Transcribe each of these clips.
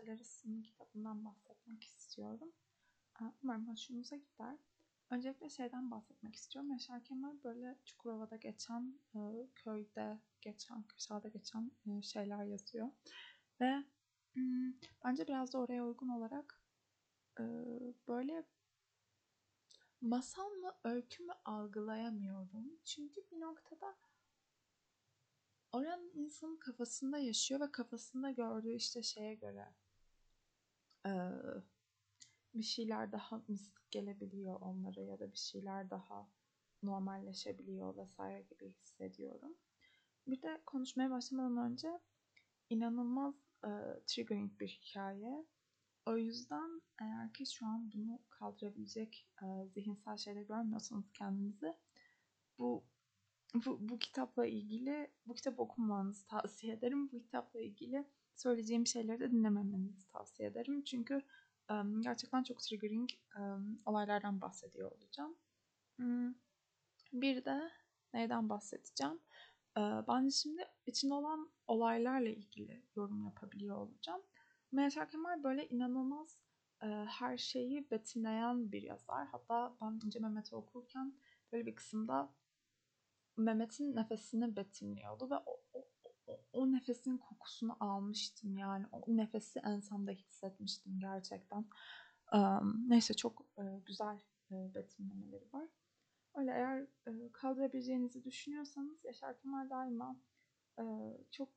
Seleras'ın kitabından bahsetmek istiyorum. Umarım hoşunuza gider. Öncelikle şeyden bahsetmek istiyorum. Yaşar Kemal böyle Çukurova'da geçen, e, köyde geçen, kırsalda geçen e, şeyler yazıyor. Ve hmm, bence biraz da oraya uygun olarak e, böyle masal mı, öykü mü algılayamıyorum. Çünkü bir noktada oranın insanın kafasında yaşıyor ve kafasında gördüğü işte şeye göre bir şeyler daha mistik gelebiliyor onlara ya da bir şeyler daha normalleşebiliyor vesaire gibi hissediyorum. Bir de konuşmaya başlamadan önce inanılmaz e, triggering bir hikaye. O yüzden eğer ki şu an bunu kaldırabilecek e, zihinsel şeyler görmüyorsanız kendinizi bu, bu bu kitapla ilgili bu kitap okumanızı tavsiye ederim. Bu kitapla ilgili söyleyeceğim şeyleri de dinlememenizi tavsiye ederim. Çünkü gerçekten çok triggering olaylardan bahsediyor olacağım. Hmm, bir de neyden bahsedeceğim? Ben şimdi içinde olan olaylarla ilgili yorum yapabiliyor olacağım. Yaşar Kemal böyle inanılmaz her şeyi betimleyen bir yazar. Hatta ben önce Mehmet'i okurken böyle bir kısımda Mehmet'in nefesini betimliyordu ve o, o, o, nefesin kokusunu almıştım yani. O nefesi ensemde hissetmiştim gerçekten. Neyse çok güzel betimlemeleri var. Öyle eğer kaldırabileceğinizi düşünüyorsanız Yaşar Kemal daima çok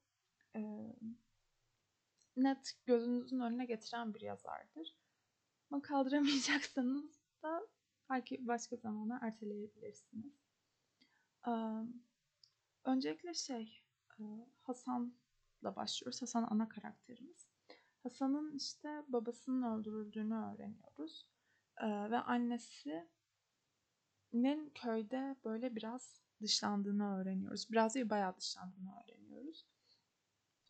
net gözünüzün önüne getiren bir yazardır. Ama kaldıramayacaksanız da belki başka zamana erteleyebilirsiniz. Öncelikle şey, Hasan'la başlıyoruz. Hasan ana karakterimiz. Hasan'ın işte babasının öldürüldüğünü öğreniyoruz. ve annesinin köyde böyle biraz dışlandığını öğreniyoruz. Biraz değil bayağı dışlandığını öğreniyoruz.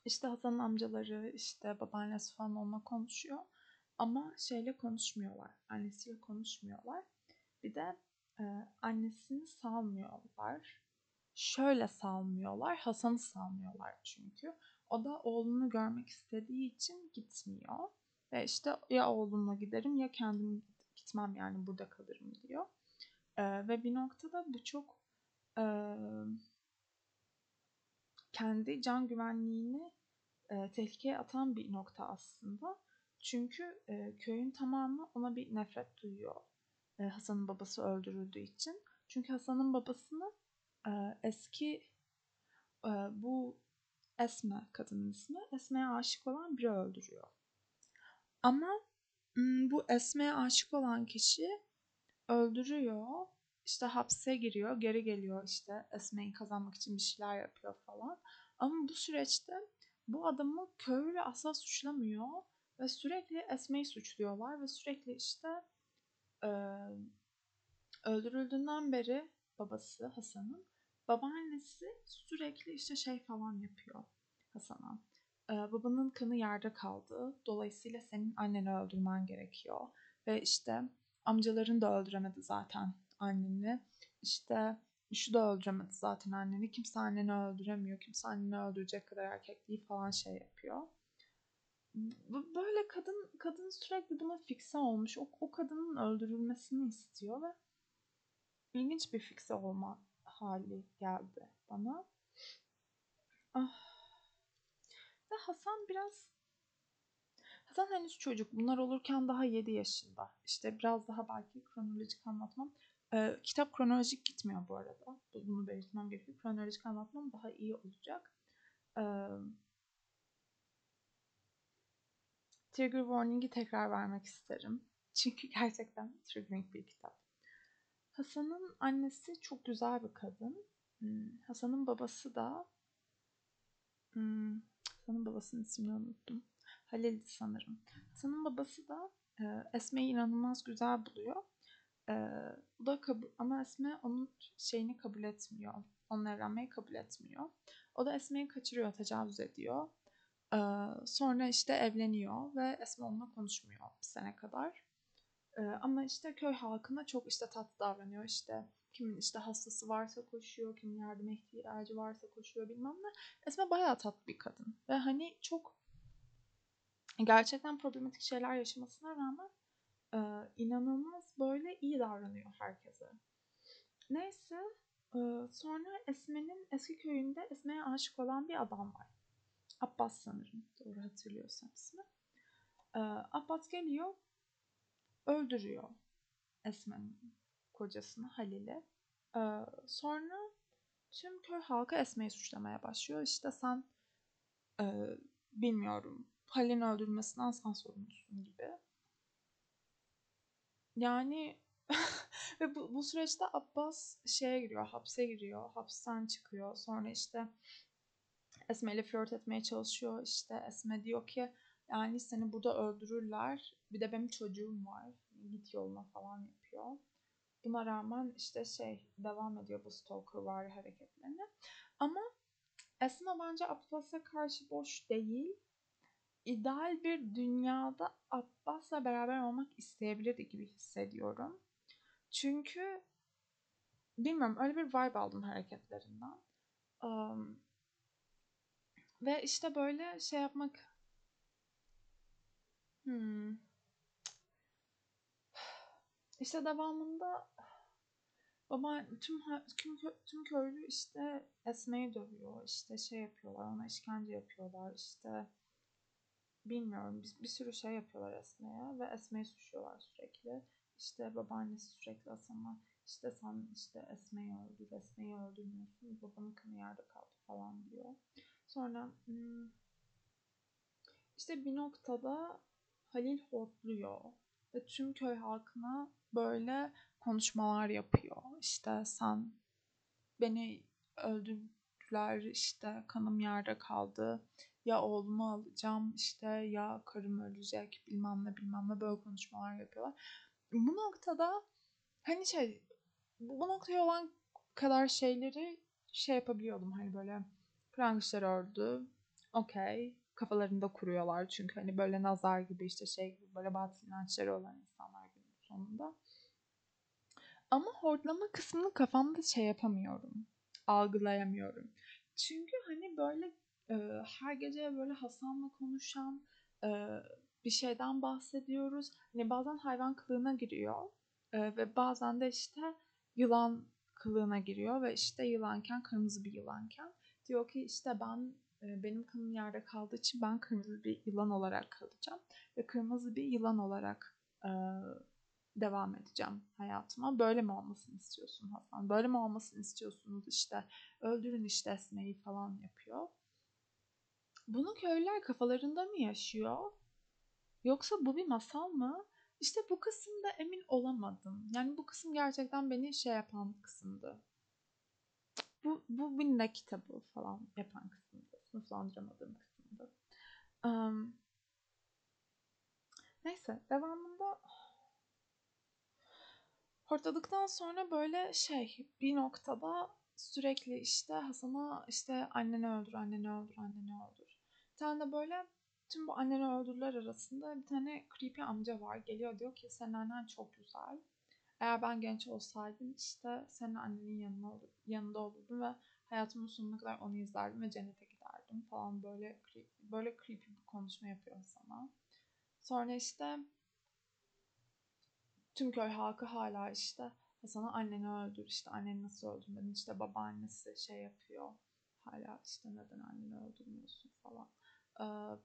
İşte Hasan'ın amcaları, işte babaannesi falan onunla konuşuyor. Ama şeyle konuşmuyorlar. Annesiyle konuşmuyorlar. Bir de e, annesini salmıyorlar şöyle salmıyorlar. Hasan'ı salmıyorlar çünkü. O da oğlunu görmek istediği için gitmiyor. Ve işte ya oğlumla giderim ya kendim gitmem yani burada kalırım diyor. Ee, ve bir noktada bu çok e, kendi can güvenliğini e, tehlikeye atan bir nokta aslında. Çünkü e, köyün tamamı ona bir nefret duyuyor. E, Hasan'ın babası öldürüldüğü için. Çünkü Hasan'ın babasını eski bu Esme kadının ismi. Esme'ye aşık olan biri öldürüyor. Ama bu Esme'ye aşık olan kişi öldürüyor. İşte hapse giriyor, geri geliyor işte Esme'yi kazanmak için bir şeyler yapıyor falan. Ama bu süreçte bu adamı köylü asla suçlamıyor ve sürekli Esme'yi suçluyorlar ve sürekli işte e, öldürüldüğünden beri babası Hasan'ın Babaannesi sürekli işte şey falan yapıyor Hasan'a. Ee, babanın kanı yerde kaldı. Dolayısıyla senin anneni öldürmen gerekiyor. Ve işte amcaların da öldüremedi zaten anneni. İşte şu da öldüremedi zaten anneni. Kimse anneni öldüremiyor. Kimse anneni öldürecek kadar erkek değil falan şey yapıyor. Böyle kadın kadın sürekli buna fikse olmuş. O, o kadının öldürülmesini istiyor ve ilginç bir fikse olma hali geldi bana. Ah. Ve Hasan biraz Hasan henüz çocuk. Bunlar olurken daha 7 yaşında. İşte biraz daha belki kronolojik anlatmam. Ee, kitap kronolojik gitmiyor bu arada. Bunu belirtmem gerekiyor. Kronolojik anlatmam daha iyi olacak. Ee, trigger warning'i tekrar vermek isterim. Çünkü gerçekten triggering bir kitap. Hasan'ın annesi çok güzel bir kadın. Hmm, Hasan'ın babası da hmm, Hasan'ın babasının ismini unuttum. Halil sanırım. Hasan'ın babası da e, Esme'yi inanılmaz güzel buluyor. E, da kabul, ama Esme onun şeyini kabul etmiyor. Onunla evlenmeyi kabul etmiyor. O da Esme'yi kaçırıyor, tecavüz ediyor. E, sonra işte evleniyor ve Esme onunla konuşmuyor bir sene kadar. Ama işte köy halkına çok işte tatlı davranıyor işte. Kimin işte hastası varsa koşuyor, kimin yardıma ihtiyacı varsa koşuyor bilmem ne. Esme bayağı tatlı bir kadın. Ve hani çok gerçekten problematik şeyler yaşamasına rağmen e, inanılmaz böyle iyi davranıyor herkese. Neyse e, sonra Esme'nin eski köyünde Esme'ye aşık olan bir adam var. Abbas sanırım doğru hatırlıyorsam ismi. E, Abbas geliyor öldürüyor Esme'nin kocasını Halil'i. E, sonra tüm köy halkı Esme'yi suçlamaya başlıyor. İşte sen e, bilmiyorum Halil'in öldürmesinden sen sorumlusun gibi. Yani ve bu, bu süreçte Abbas şeye giriyor, hapse giriyor, hapisten çıkıyor. Sonra işte Esme ile flört etmeye çalışıyor. İşte Esme diyor ki yani seni burada öldürürler. Bir de benim çocuğum var. Git yoluna falan yapıyor. Buna rağmen işte şey devam ediyor bu stalker var hareketlerine. Ama Esma bence Abbas'a karşı boş değil. İdeal bir dünyada Abbas'la beraber olmak isteyebilirdi gibi hissediyorum. Çünkü bilmiyorum öyle bir vibe aldım hareketlerinden. Um, ve işte böyle şey yapmak hmm. İşte devamında baba tüm tüm, tüm köylü işte Esme'yi dövüyor. işte şey yapıyorlar. Ona işkence yapıyorlar. işte bilmiyorum bir, bir sürü şey yapıyorlar Esme'ye ve Esme'yi suçluyorlar sürekli. İşte babaannesi sürekli Hasan'a işte sen işte Esme'yi öldür, Esme'yi öldürmüyorsun, babanın kanı yerde kaldı falan diyor. Sonra hmm, işte bir noktada Halil hortluyor ve tüm köy halkına böyle konuşmalar yapıyor. İşte sen beni öldürdüler, işte kanım yerde kaldı, ya oğlumu alacağım, işte ya karım ölecek, bilmem ne bilmem ne böyle konuşmalar yapıyorlar. Bu noktada hani şey bu noktaya olan kadar şeyleri şey yapabiliyordum. Hani böyle prangişler ördü okey kafalarında kuruyorlar çünkü hani böyle nazar gibi işte şey gibi böyle batıl inançları olan insanlar günün sonunda. Ama hortlama kısmını kafamda şey yapamıyorum. Algılayamıyorum. Çünkü hani böyle e, her gece böyle Hasan'la konuşan e, bir şeyden bahsediyoruz. Hani bazen hayvan kılığına giriyor e, ve bazen de işte yılan kılığına giriyor ve işte yılanken kırmızı bir yılanken diyor ki işte ben benim kanım yerde kaldığı için ben kırmızı bir yılan olarak kalacağım ve kırmızı bir yılan olarak e, devam edeceğim hayatıma. Böyle mi olmasını istiyorsun Hasan? Böyle mi olmasını istiyorsunuz işte öldürün işte Esme'yi falan yapıyor. Bunu köylüler kafalarında mı yaşıyor? Yoksa bu bir masal mı? İşte bu kısımda emin olamadım. Yani bu kısım gerçekten beni şey yapan kısımdı. Bu, bu bir kitabı falan yapan kısımdı. Sınıflandıramadığım kısımdı. Um, neyse devamında hortladıktan sonra böyle şey bir noktada sürekli işte Hasan'a işte anneni öldür, anneni öldür, anneni öldür. Bir tane de böyle Tüm bu anneni öldürürler arasında bir tane creepy amca var. Geliyor diyor ki senin annen çok güzel. Eğer ben genç olsaydım işte senin annenin yanına olur, yanında olurdum ve hayatımın sonuna kadar onu izlerdim ve cennete giderdim falan böyle böyle creepy bir konuşma yapıyor sana. Sonra işte tüm köy halkı hala işte Hasan'a anneni öldür işte anneni nasıl öldürmedin? İşte babaannesi şey yapıyor hala işte neden anneni öldürmüyorsun? falan.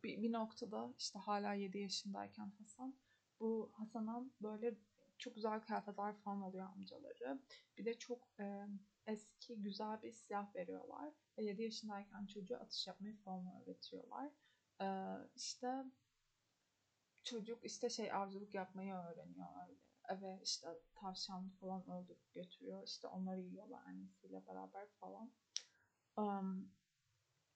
Bir, bir noktada işte hala 7 yaşındayken Hasan bu Hasan'a böyle çok güzel kıyafetler falan alıyor amcaları. Bir de çok e, eski güzel bir silah veriyorlar. Ve 7 yaşındayken çocuğa atış yapmayı falan öğretiyorlar. E, işte çocuk işte şey avcılık yapmayı öğreniyor öyle. Ve işte tavşan falan öldürüp götürüyor. İşte onları yiyorlar annesiyle beraber falan. Um,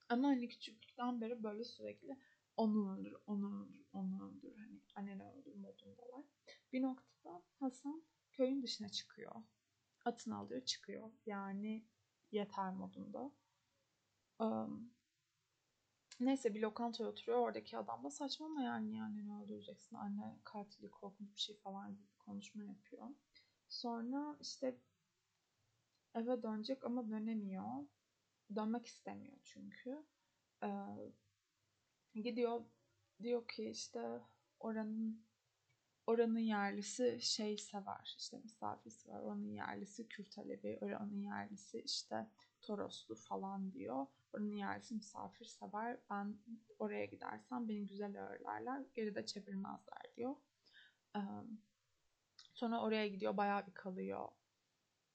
ama hani küçüklükten beri böyle sürekli onu öldür, onu onu öldür. Hani anneni öldür modundalar. Bir noktada Hasan köyün dışına çıkıyor. Atını alıyor çıkıyor. Yani yeter modunda. Um, neyse bir lokantaya oturuyor. Oradaki adam da saçmalama yani yani anneni öldüreceksin. Anne katili korkunç bir şey falan gibi konuşma yapıyor. Sonra işte eve dönecek ama dönemiyor dönmek istemiyor çünkü. Ee, gidiyor diyor ki işte oranın oranın yerlisi şey sever işte misafir sever oranın yerlisi Kürt Alevi oranın yerlisi işte Toroslu falan diyor. Oranın yerlisi misafir sever ben oraya gidersem beni güzel ağırlarlar geri de çevirmezler diyor. Sonra oraya gidiyor bayağı bir kalıyor.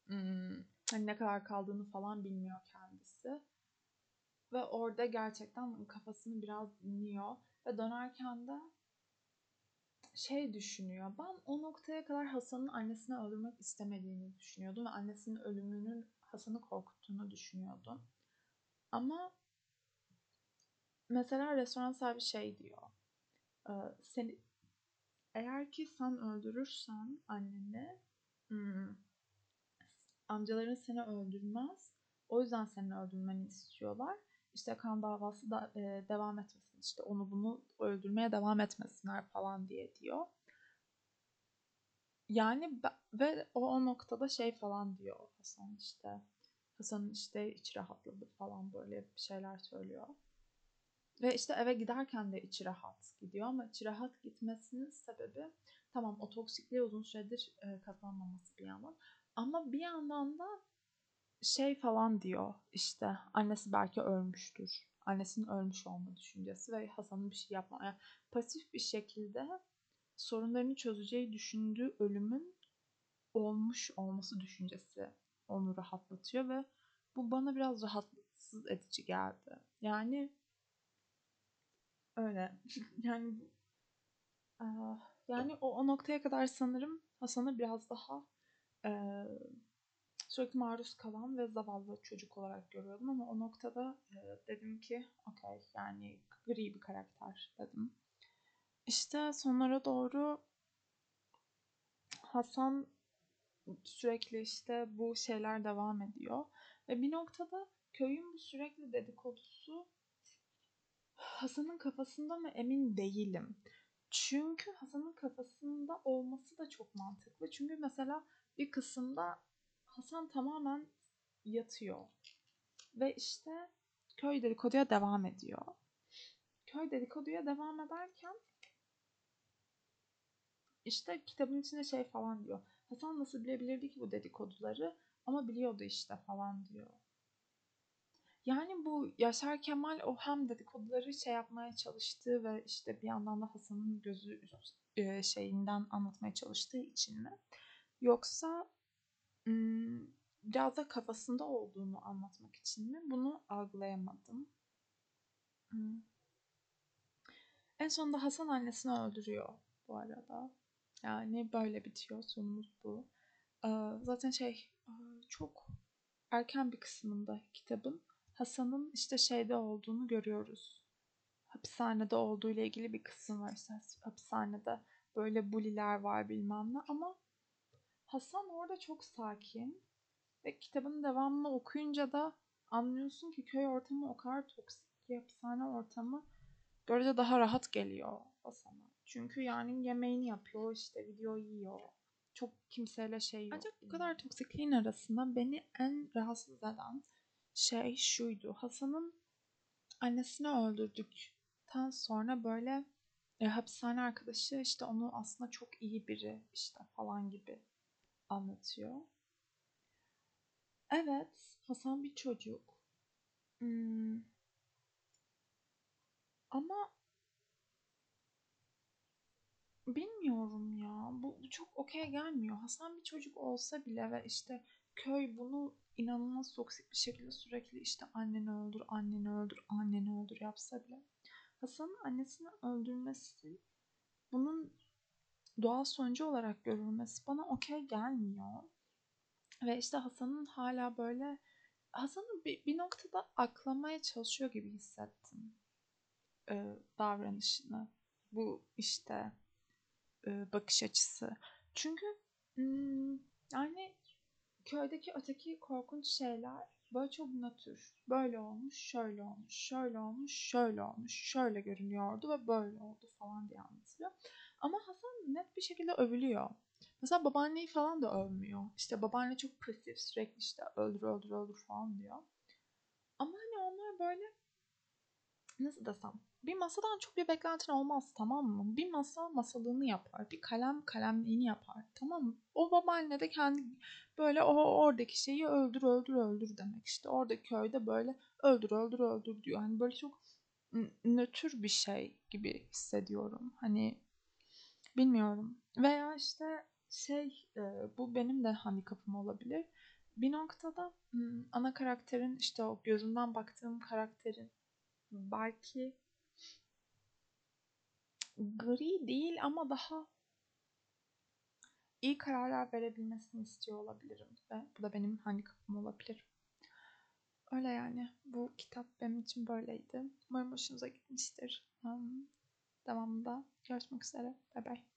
Hmm, hani ne kadar kaldığını falan bilmiyor kendisi ve orada gerçekten kafasını biraz dinliyor ve dönerken de şey düşünüyor. Ben o noktaya kadar Hasan'ın annesini öldürmek istemediğini düşünüyordum ve annesinin ölümünün Hasan'ı korkuttuğunu düşünüyordum. Ama mesela restoran sahibi şey diyor. E, seni eğer ki sen öldürürsen anneni hmm, amcaların seni öldürmez. O yüzden seni öldürmeni istiyorlar. İşte kan davası da e, devam etmesin. İşte onu bunu öldürmeye devam etmesinler falan diye diyor. Yani ve o, o noktada şey falan diyor Hasan işte. Hasan'ın işte içi rahatladı falan böyle bir şeyler söylüyor. Ve işte eve giderken de içi rahat gidiyor ama içi rahat gitmesinin sebebi tamam o toksikliğe uzun süredir e, kazanmaması bir yandan. Ama bir yandan da şey falan diyor işte annesi belki ölmüştür. Annesinin ölmüş olma düşüncesi ve Hasan'ın bir şey yapmaya yani pasif bir şekilde sorunlarını çözeceği düşündüğü ölümün olmuş olması düşüncesi onu rahatlatıyor ve bu bana biraz rahatsız edici geldi. Yani öyle. yani yani o, o noktaya kadar sanırım Hasan'ı biraz daha e, sürekli maruz kalan ve zavallı çocuk olarak görüyordum ama o noktada e, dedim ki okey yani gri bir karakter dedim. İşte sonlara doğru Hasan sürekli işte bu şeyler devam ediyor ve bir noktada köyün bu sürekli dedikodusu Hasan'ın kafasında mı emin değilim. Çünkü Hasan'ın kafasında olması da çok mantıklı. Çünkü mesela bir kısımda Hasan tamamen yatıyor. Ve işte köy dedikoduya devam ediyor. Köy dedikoduya devam ederken işte kitabın içinde şey falan diyor. Hasan nasıl bilebilirdi ki bu dedikoduları ama biliyordu işte falan diyor. Yani bu Yaşar Kemal o hem dedikoduları şey yapmaya çalıştığı ve işte bir yandan da Hasan'ın gözü e, şeyinden anlatmaya çalıştığı için mi? Yoksa biraz da kafasında olduğunu anlatmak için mi? Bunu algılayamadım. En sonunda Hasan annesini öldürüyor bu arada. Yani böyle bitiyor sonumuz bu. Zaten şey çok erken bir kısmında kitabın Hasan'ın işte şeyde olduğunu görüyoruz. Hapishanede olduğu ile ilgili bir kısım var. İşte hapishanede böyle buliler var bilmem ne ama Hasan orada çok sakin ve kitabın devamını okuyunca da anlıyorsun ki köy ortamı o kadar toksik ki hapishane ortamı görece daha rahat geliyor Hasan'a. Çünkü yani yemeğini yapıyor işte video yiyor. Çok kimseyle şey yok. Ancak bu kadar toksikliğin arasında beni en rahatsız eden şey şuydu. Hasan'ın annesini öldürdükten sonra böyle e, hapishane arkadaşı işte onu aslında çok iyi biri işte falan gibi anlatıyor. Evet, Hasan bir çocuk. Hmm. Ama bilmiyorum ya. Bu, çok okey gelmiyor. Hasan bir çocuk olsa bile ve işte köy bunu inanılmaz toksik bir şekilde sürekli işte anneni öldür, anneni öldür, anneni öldür yapsa bile Hasan'ın annesini öldürmesi bunun doğal sonucu olarak görülmesi bana okey gelmiyor. Ve işte Hasan'ın hala böyle Hasan'ı bir, bir noktada aklamaya çalışıyor gibi hissettim e, davranışını. Bu işte e, bakış açısı. Çünkü hmm, yani köydeki öteki korkunç şeyler böyle çok nötr. Böyle olmuş, şöyle olmuş, şöyle olmuş, şöyle olmuş, şöyle görünüyordu ve böyle oldu falan diye anlatılıyor. Ama Hasan net bir şekilde övülüyor. Mesela babaanneyi falan da övmüyor. İşte babaanne çok pasif sürekli işte öldür öldür öldür falan diyor. Ama hani onlar böyle nasıl desem bir masadan çok bir beklentin olmaz tamam mı? Bir masa masalığını yapar. Bir kalem kalemliğini yapar tamam mı? O babaanne de kendi böyle o oradaki şeyi öldür öldür öldür demek işte. Oradaki köyde böyle öldür öldür öldür diyor. Hani böyle çok nötr bir şey gibi hissediyorum. Hani bilmiyorum. Veya işte şey bu benim de handikapım olabilir. Bir noktada ana karakterin işte o gözünden baktığım karakterin belki gri değil ama daha iyi kararlar verebilmesini istiyor olabilirim ve bu da benim handikapım olabilir. Öyle yani. Bu kitap benim için böyleydi. Umarım hoşunuza gitmiştir. Devamında görüşmek üzere. Bye bye.